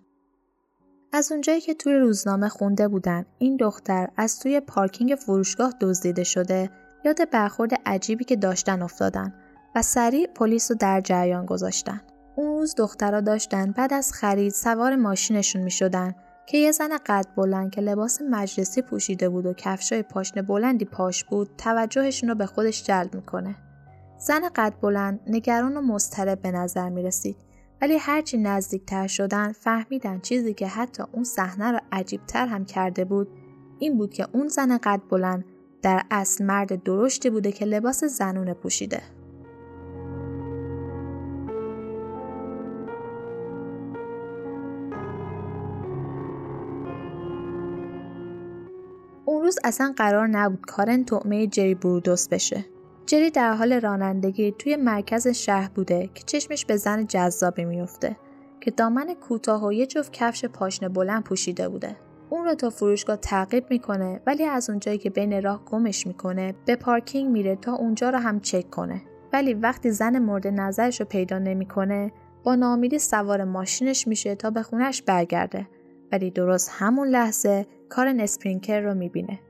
از اونجایی که توی روزنامه خونده بودن این دختر از توی پارکینگ فروشگاه دزدیده شده یاد برخورد عجیبی که داشتن افتادن و سریع پلیس رو در جریان گذاشتن. اون روز دخترها داشتن بعد از خرید سوار ماشینشون می شدن که یه زن قد بلند که لباس مجلسی پوشیده بود و کفشای پاشنه بلندی پاش بود توجهشون رو به خودش جلب می‌کنه. زن قد بلند نگران و مضطرب به نظر می رسید ولی هرچی نزدیکتر شدن فهمیدن چیزی که حتی اون صحنه رو عجیبتر هم کرده بود این بود که اون زن قد بلند در اصل مرد درشتی بوده که لباس زنونه پوشیده. اون روز اصلا قرار نبود کارن تعمه جری برودوس بشه. جری در حال رانندگی توی مرکز شهر بوده که چشمش به زن جذابی میفته که دامن کوتاه و یه جفت کفش پاشنه بلند پوشیده بوده. اون رو تا فروشگاه تعقیب می‌کنه ولی از اونجایی که بین راه گمش می‌کنه به پارکینگ میره تا اونجا رو هم چک کنه. ولی وقتی زن مورد نظرش رو پیدا نمی‌کنه با نامیدی سوار ماشینش میشه تا به خونش برگرده ولی درست همون لحظه کارن اسپرینکر رو می‌بینه.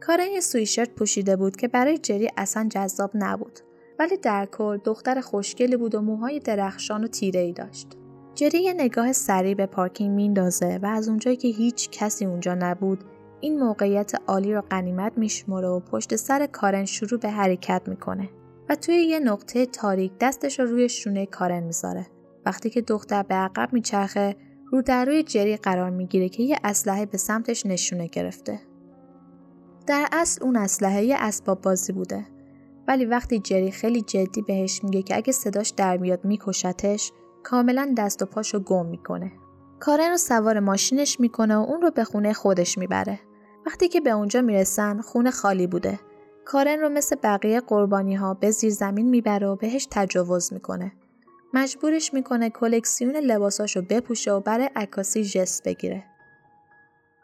کارن یه سویشرت پوشیده بود که برای جری اصلا جذاب نبود. ولی در کل دختر خوشگلی بود و موهای درخشان و تیره ای داشت. جری یه نگاه سریع به پارکینگ میندازه و از اونجایی که هیچ کسی اونجا نبود این موقعیت عالی رو قنیمت میشمره و پشت سر کارن شروع به حرکت می‌کنه و توی یه نقطه تاریک دستش رو روی شونه کارن می‌ذاره. وقتی که دختر به عقب میچرخه رو در روی جری قرار می‌گیره که یه اسلحه به سمتش نشونه گرفته. در اصل اون اسلحه یه اسباب بازی بوده. ولی وقتی جری خیلی جدی بهش میگه که اگه صداش در بیاد میکشتش کاملا دست و پاشو گم می‌کنه. کارن رو سوار ماشینش می‌کنه و اون رو به خونه خودش می‌بره. وقتی که به اونجا می‌رسن خونه خالی بوده. کارن رو مثل بقیه قربانی ها به زیر زمین می‌بره و بهش تجاوز می‌کنه. مجبورش می‌کنه کلکسیون لباساشو بپوشه و برای عکاسی جست بگیره.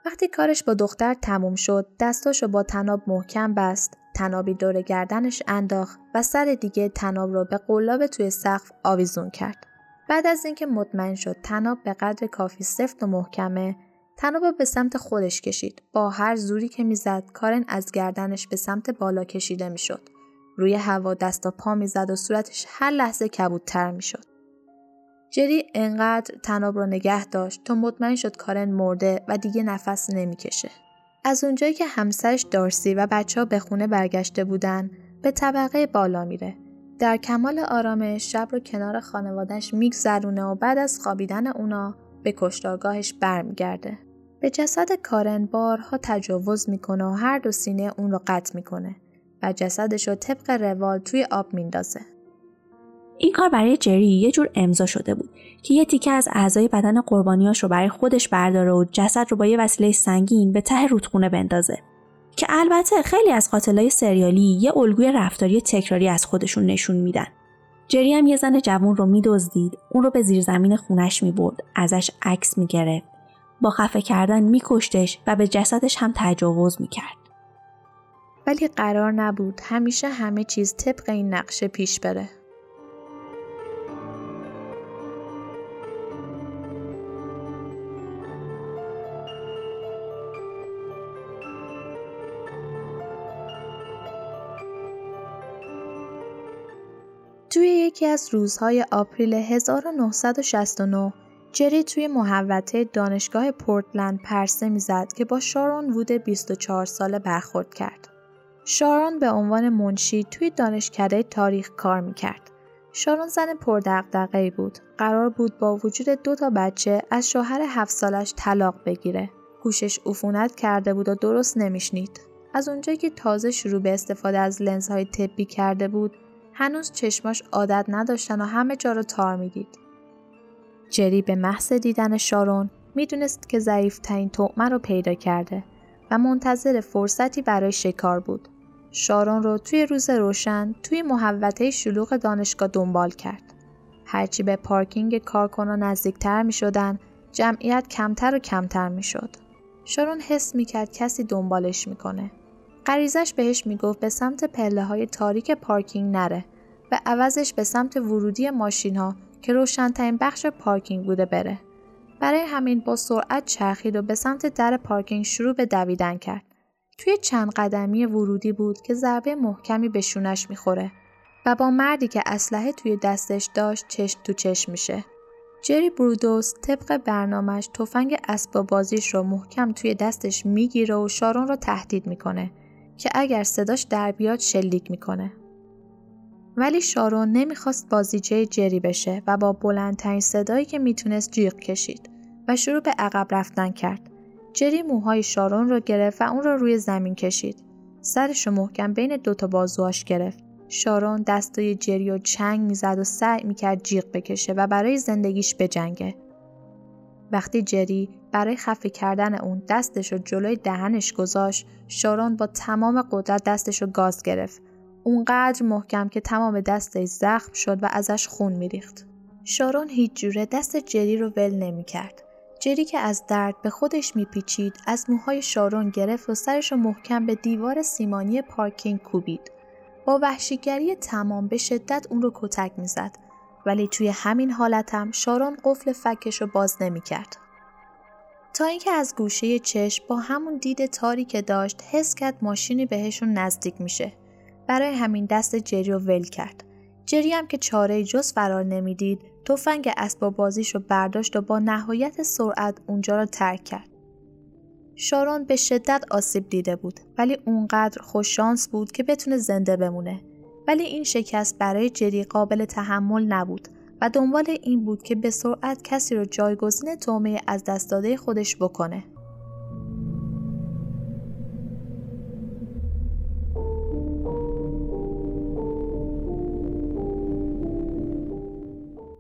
وقتی کارش با دختر تموم شد دستاشو با تناب محکم بست تنابی دور گردنش انداخت و سر دیگه تناب رو به قلاب توی سقف آویزون کرد. بعد از اینکه مطمئن شد تناب به قدر کافی سفت و محکمه تناب به سمت خودش کشید. با هر زوری که می‌زد کارن از گردنش به سمت بالا کشیده می‌شد. روی هوا دست و پا می‌زد و صورتش هر لحظه کبودتر می‌شد جری انقدر تناب رو نگه داشت تا مطمئن شد کارن مرده و دیگه نفس نمی‌کشه. از اونجایی که همسرش دارسی و بچه ها به خونه برگشته بودن به طبقه بالا میره. در کمال آرامش شب رو کنار خانوادش میگذرونه و بعد از خوابیدن اونا به کشتارگاهش برمیگرده. به جسد کارن بارها تجاوز می‌کنه و هر دو سینه اون رو قطع می‌کنه و جسدش رو طبق روال توی آب میندازه. این کار برای جری یه جور امضا شده بود که یه تیکه از اعضای بدن قربانیاش رو برای خودش برداره و جسد رو با یه وسیله سنگین به ته رودخونه بندازه. که البته خیلی از قاتلای سریالی یه الگوی رفتاری تکراری از خودشون نشون میدن. جری هم یه زن جوون رو میدزدید اون رو به زیر زمین خونش می‌برد ازش عکس می‌گرفت. با خفه کردن میکشتش و به جسدش هم تجاوز می‌کرد. ولی قرار نبود همیشه همه چیز طبق این نقشه پیش بره توی یکی از روزهای آپریل 1969 جری توی محوطه دانشگاه پورتلند پرسه می‌زد که با شارون وود 24 ساله برخورد کرد. شارون به عنوان منشی توی دانشکده تاریخ کار می‌کرد شارون زن پردقدقهی بود. قرار بود با وجود دو تا بچه از شوهر هفت سالش طلاق بگیره. گوشش عفونت کرده بود و درست نمیشنید. از اونجایی که تازه شروع به استفاده از لنزهای طبی کرده بود، هنوز چشماش عادت نداشتن و همه جا رو تار می‌دید. جری به محض دیدن شارون می‌دونست که ضعیفترین تعمه رو پیدا کرده و منتظر فرصتی برای شکار بود. شارون رو توی روز روشن توی محوطه شلوغ دانشگاه دنبال کرد. هرچی به پارکینگ کارکنان نزدیکتر می شدن، جمعیت کمتر و کمتر می شد. شارون حس می کرد کسی دنبالش می‌کنه. غریزش بهش می‌گفت به سمت پله های تاریک پارکینگ نره و عوضش به سمت ورودی ماشین ها که روشنترین بخش پارکینگ بوده بره. برای همین با سرعت چرخید و به سمت در پارکینگ شروع به دویدن کرد. توی چند قدمی ورودی بود که ضربه محکمی به شونش می‌خوره و با مردی که اسلحه توی دستش داشت چشم تو چشم میشه. جری برودوس طبق برنامهش تفنگ اسباب بازیش رو محکم توی دستش می‌گیره و شارون رو تهدید می‌کنه که اگر صداش در بیاد شلیک می‌کنه. ولی شارون نمی‌خواست بازیچه جری بشه و با بلندترین صدایی که می‌تونست جیغ کشید و شروع به عقب رفتن کرد. جری موهای شارون رو گرفت و اون رو روی زمین کشید. سرش رو محکم بین دوتا بازوهاش گرفت. شارون دستای جری و چنگ می‌زد و سعی می‌کرد جیغ بکشه و برای زندگیش بجنگه. وقتی جری برای خفه کردن اون دستش رو جلوی دهنش گذاشت، شارون با تمام قدرت دستش رو گاز گرفت. اونقدر محکم که تمام دستش زخم شد و ازش خون میریخت. شارون هیچ جوره دست جری رو ول نمی‌کرد. جری که از درد به خودش میپیچید از موهای شارون گرفت و سرش رو محکم به دیوار سیمانی پارکینگ کوبید. با وحشیگری تمام به شدت اون رو کتک می‌زد ولی توی همین حالتم شارون قفل فکش رو باز نمی‌کرد. تا اینکه از گوشه چشم با همون دید تاری که داشت حس کرد ماشینی بهشون نزدیک میشه. برای همین دست جری رو ول کرد. جری هم که چاره جز فرار نمی‌دید تفنگ اسباب بازیش رو برداشت و با نهایت سرعت اونجا را ترک کرد. شارون به شدت آسیب دیده بود ولی اونقدر خوششانس بود که بتونه زنده بمونه. ولی این شکست برای جری قابل تحمل نبود و دنبال این بود که به سرعت کسی رو جایگزین تومه از دست داده خودش بکنه.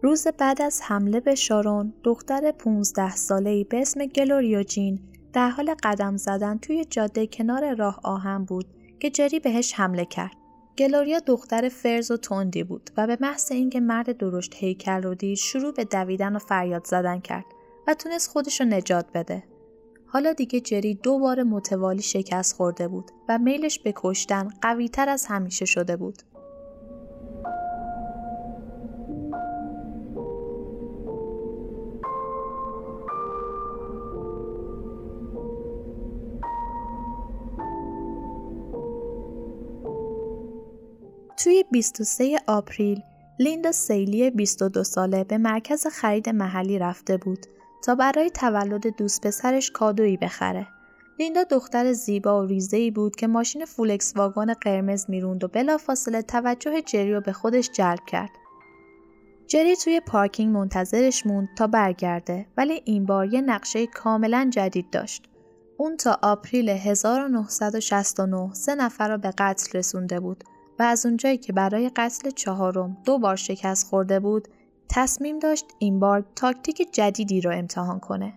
روز بعد از حمله به شارون، دختر 15 ساله‌ای به اسم گلوریا جین در حال قدم زدن توی جاده کنار راه آهن بود که جری بهش حمله کرد. گلوریا دختر فرز و تندی بود و به محض اینکه مرد درشت هیکل رو دید شروع به دویدن و فریاد زدن کرد و تونست خودش رو نجات بده. حالا دیگه جری دو بار متوالی شکست خورده بود و میلش به کشتن قویتر از همیشه شده بود. توی 23 April لیندا سیلی 22 ساله به مرکز خرید محلی رفته بود تا برای تولد دوست پسرش کادویی بخره. لیندا دختر زیبا و ریزه‌ای بود که ماشین فولکس واگن قرمز می‌روند و بلافاصله توجه جری به خودش جلب کرد. جری توی پارکینگ منتظرش موند تا برگرده ولی این بار یه نقشه کاملا جدید داشت. اون تا April 1969 سه نفر را به قتل رسونده بود و از اونجایی که برای قتل چهارم دو بار شکست خورده بود تصمیم داشت این بار تاکتیک جدیدی رو امتحان کنه.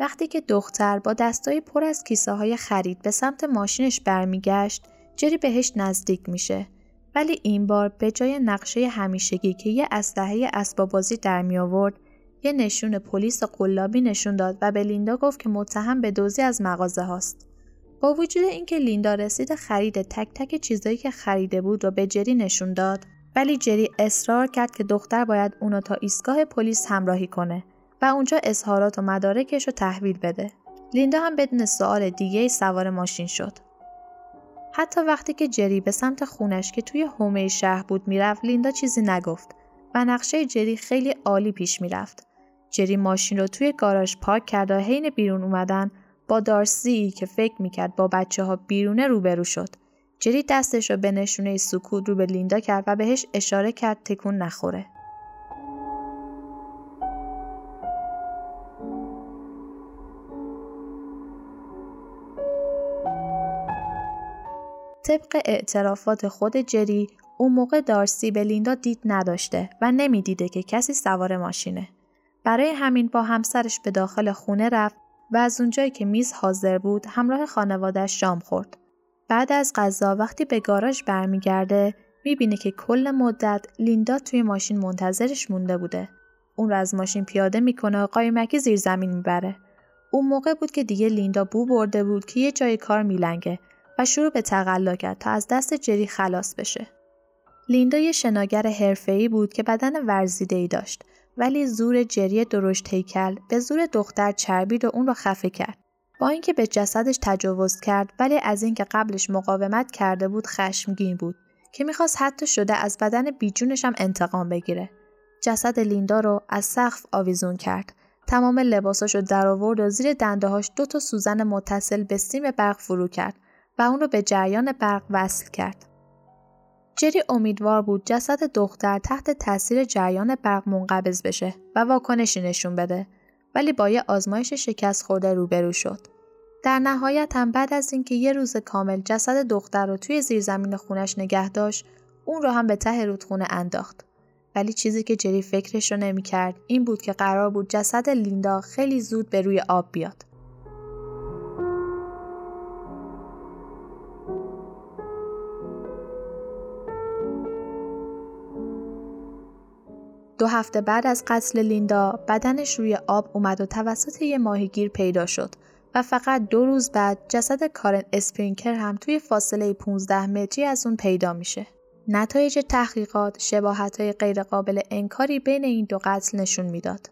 وقتی که دختر با دستای پر از کیسه های خرید به سمت ماشینش برمیگشت جری بهش نزدیک میشه ولی این بار به جای نقشه همیشگی که یه اسلحه اسباب بازی در می آورد یه نشون پلیس قلابی نشون داد و به لیندا گفت که متهم به دوزی از مغازه هاست. با وجود اینکه لیندا رسید خرید تک تک چیزایی که خریده بود رو به جری نشون داد ولی جری اصرار کرد که دختر باید اونو تا ایستگاه پلیس همراهی کنه و اونجا اظهارات و مدارکش رو تحویل بده. لیندا هم بدون سوال دیگه سوار ماشین شد. حتی وقتی که جری به سمت خونش که توی حومه شهر بود می‌رفت لیندا چیزی نگفت و نقشه جری خیلی عالی پیش می‌رفت. جری ماشین رو توی گاراژ پارک کرد و حین بیرون اومدن با دارسی که فکر می‌کرد با بچه ها بیرونه روبرو شد. جری دستش رو به نشونه سکوت رو به لیندا کرد و بهش اشاره کرد تکون نخوره. طبق اعترافات خود جری اون موقع دارسی به لیندا دید نداشته و نمی‌دیده که کسی سوار ماشینه. برای همین با همسرش به داخل خونه رفت و از اونجایی که میز حاضر بود همراه خانوادهش شام خورد. بعد از غذا وقتی به گاراژ برمیگرده می‌بینه که کل مدت لیندا توی ماشین منتظرش مونده بوده. اون رو از ماشین پیاده می‌کنه و قایمکی زیر زمین می‌بره. اون موقع بود که دیگه لیندا بو برده بود که یه جای کار میلنگه و شروع به تقلا کرد تا از دست جری خلاص بشه. لیندا یه شناگر حرفه‌ای بود که بدن ورزیده‌ای داشت ولی زور جری درشت هیکل به زور دختر چربید و اون را خفه کرد. با اینکه به جسدش تجاوز کرد ولی از اینکه قبلش مقاومت کرده بود خشمگین بود که می‌خواست حتی شده از بدن بیجونش هم انتقام بگیره. جسد لیندا رو از سقف آویزون کرد. تمام لباساش رو در آورد و زیر دندههاش دو تا سوزن متصل به سیم برق فرو کرد و اون رو به جریان برق وصل کرد. جری امیدوار بود جسد دختر تحت تاثیر جریان برق منقبض بشه و واکنشی نشون بده ولی با یه آزمایش شکست خورده روبرو شد. در نهایت هم بعد از اینکه یه روز کامل جسد دختر رو توی زیرزمین خونش نگه داشت اون رو هم به ته رودخونه انداخت. ولی چیزی که جری فکرش رو نمی‌کرد این بود که قرار بود جسد لیندا خیلی زود به روی آب بیاد. هفته بعد از قتل لیندا بدنش روی آب اومد و توسط یه ماهیگیر پیدا شد و فقط دو روز بعد جسد کارن اسپرینکر هم توی فاصله 15 متری از اون پیدا میشه. نتایج تحقیقات شباهت های غیرقابل انکاری بین این دو قتل نشون می‌داد.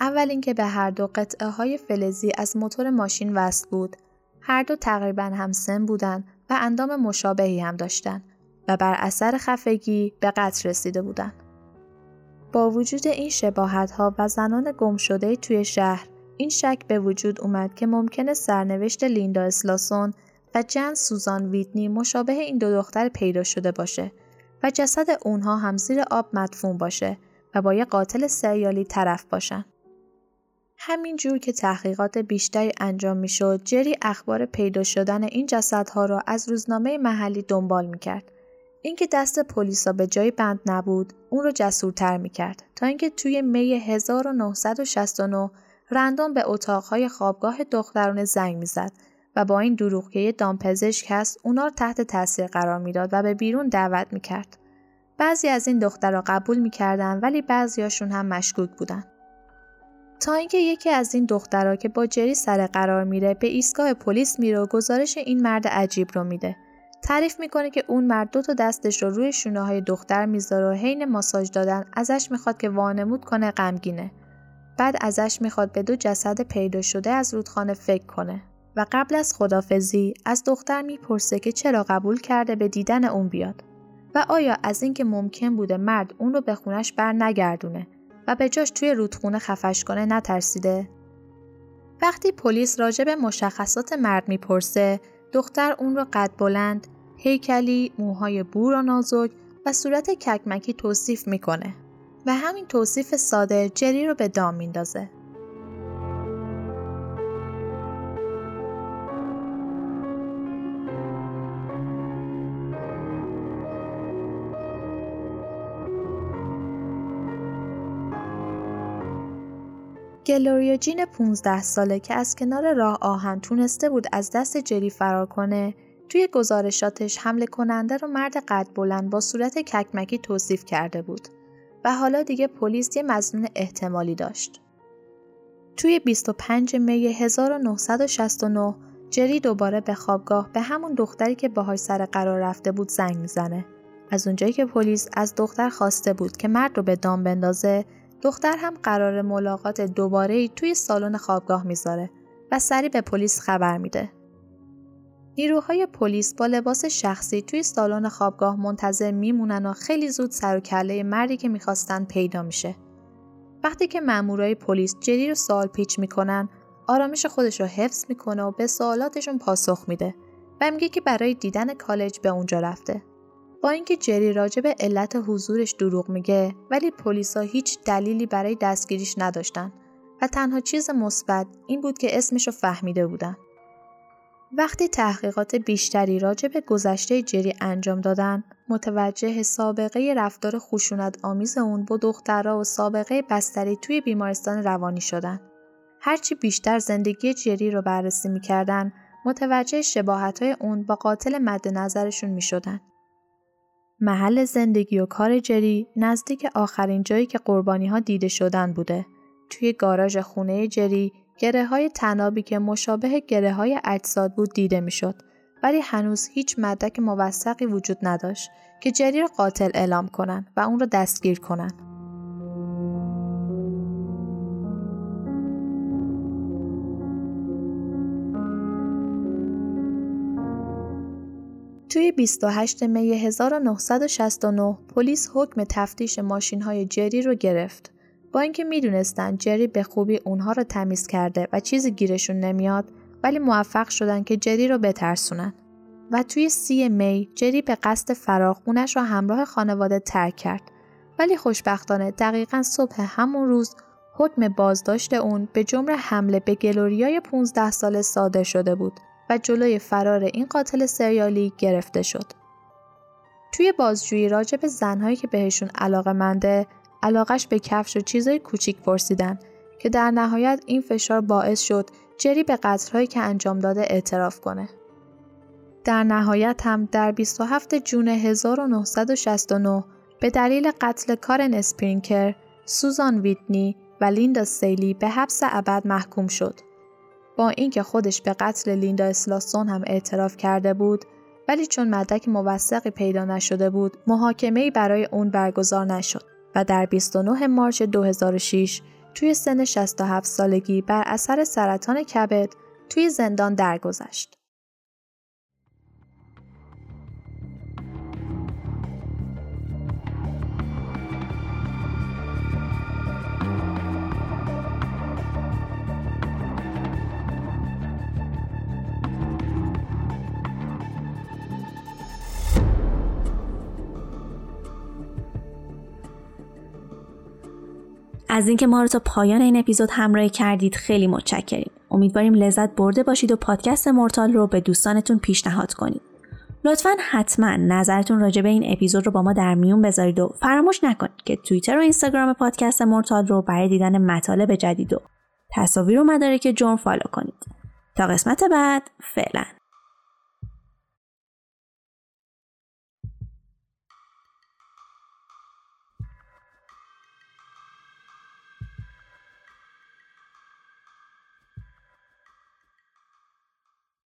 اول اینکه به هر دو قطعه های فلزی از موتور ماشین وصل بود. هر دو تقریبا هم سن بودن و اندام مشابهی هم داشتن و بر اثر خفگی به قتل رسیده بودند. با وجود این شباهت ها و زنان گم شده توی شهر این شک به وجود اومد که ممکنه سرنوشت لیندا اسلاسون و جن سوزان ویدنی مشابه این دو دختر پیدا شده باشه و جسد اونها هم زیر آب مدفون باشه و با یه قاتل سریالی طرف باشن. همین جور که تحقیقات بیشتری انجام می‌شد، جری اخبار پیدا شدن این جسدها را از روزنامه محلی دنبال می‌کرد اینکه دست پلیسا به جای بند نبود اون رو جسورتر می‌کرد تا اینکه توی می 1969 رندان به اتاقهای خوابگاه دختران زنگ می‌زد و با این دروغ که یه دامپزشک هست اونا رو تحت تاثیر قرار می‌داد و به بیرون دعوت می‌کرد. بعضی از این دخترها قبول می‌کردن ولی بعضیاشون هم مشکوک بودن. تا اینکه یکی از این دخترها که با جری سر قرار میره به ایستگاه پلیس میره و گزارش این مرد عجیب رو میده تعریف می‌کنه که اون مرد دو تا دستش رو روی شونه های دختر می‌ذاره و حین ماساژ دادن ازش می‌خواد که وانمود کنه غمگینه. بعد ازش می‌خواد به دو جسد پیدا شده از رودخانه فکر کنه و قبل از خدافزی از دختر می‌پرسه که چرا قبول کرده به دیدن اون بیاد و آیا از اینکه ممکن بوده مرد اون رو به خونش بر نگردونه و به جاش توی رودخونه خفش کنه نترسیده؟ وقتی پلیس راجع به مشخصات مرد می‌پرسه دختر اون را قد بلند، هیکلی، موهای بور و نازک و صورت ککمکی توصیف می‌کنه و همین توصیف ساده جری رو به دام میندازه. گلوریا جین 15 ساله که از کنار راه آهن تونسته بود از دست جری فرار کنه توی گزارشاتش حمله کننده رو مرد قد بلند با صورت ککمکی توصیف کرده بود و حالا دیگه پلیس یه مزنون احتمالی داشت. توی 25 می 1969 جری دوباره به خوابگاه به همون دختری که باهاش سر قرار رفته بود زنگ می‌زنه. از اونجایی که پلیس از دختر خواسته بود که مرد رو به دام بندازه دختر هم قرار ملاقات دوباره ای توی سالن خوابگاه می‌ذاره و سری به پلیس خبر میده. نیروهای پلیس با لباس شخصی توی سالن خوابگاه منتظر میمونن و خیلی زود سر و کله مردی که می‌خواستن پیدا میشه. وقتی که مامورای پلیس جری رو سوال پیچ می‌کنن، آرامش خودش رو حفظ می‌کنه و به سوالاتشون پاسخ میده و میگه که برای دیدن کالج به اونجا رفته. با اینکه جری راجع به علت حضورش دروغ میگه ولی پلیسا هیچ دلیلی برای دستگیریش نداشتن و تنها چیز مثبت این بود که اسمش رو فهمیده بودن. وقتی تحقیقات بیشتری راجع به گذشته جری انجام دادن، متوجه سابقه رفتار خشونت آمیز اون با دخترها و سابقه بستری توی بیمارستان روانی شدن. هرچی بیشتر زندگی جری رو بررسی می‌کردن، متوجه شباهت های اون با قاتل مد نظرشون می شدن. محل زندگی و کار جری نزدیک آخرین جایی که قربانی ها دیده شدن بوده. توی گاراژ خونه جری گره های تنابی که مشابه گره های اجساد بود دیده می‌شد ولی هنوز هیچ مدرک موثقی وجود نداشت که جری را قاتل اعلام کنند و اون را دستگیر کنند. توی 28 می 1969 پلیس حکم تفتیش ماشین های جری رو گرفت. با اینکه می‌دونستن جری به خوبی اونها رو تمیز کرده و چیزی گیرشون نمیاد ولی موفق شدن که جری رو بترسونن. و توی سی می جری به قصد فرار خونش رو همراه خانواده ترک کرد. ولی خوشبختانه دقیقا صبح همون روز حکم بازداشت اون به جمله حمله به گلوریای 15 ساله صادر شده بود و جلوی فرار این قاتل سریالی گرفته شد. توی بازجویی راجع به زنهایی که بهشون علاقه منده علاقش به کفش و چیزای کوچیک پرسیدن که در نهایت این فشار باعث شد جری به قتلهایی که انجام داده اعتراف کنه. در نهایت هم در 27 جون 1969 به دلیل قتل کارن اسپرینکر، سوزان ویتنی و لیندا سیلی به حبس ابد محکوم شد. با اینکه خودش به قتل لیندا اسلاسون هم اعتراف کرده بود ولی چون مدرک موثقی پیدا نشده بود محاکمه برای اون برگزار نشد و در 29 مارچ 2006 توی سن 67 سالگی بر اثر سرطان کبد توی زندان درگذشت. از اینکه ما رو تا پایان این اپیزود همراهی کردید خیلی متشکریم. امیدواریم لذت برده باشید و پادکست مورتال رو به دوستانتون پیشنهاد کنید. لطفا حتما نظرتون راجع به این اپیزود رو با ما در میون بذارید و فراموش نکنید که توییتر و اینستاگرام پادکست مورتال رو برای دیدن مطالب جدید و تصاویر و مدارک جرم فالو کنید. تا قسمت بعد فعلا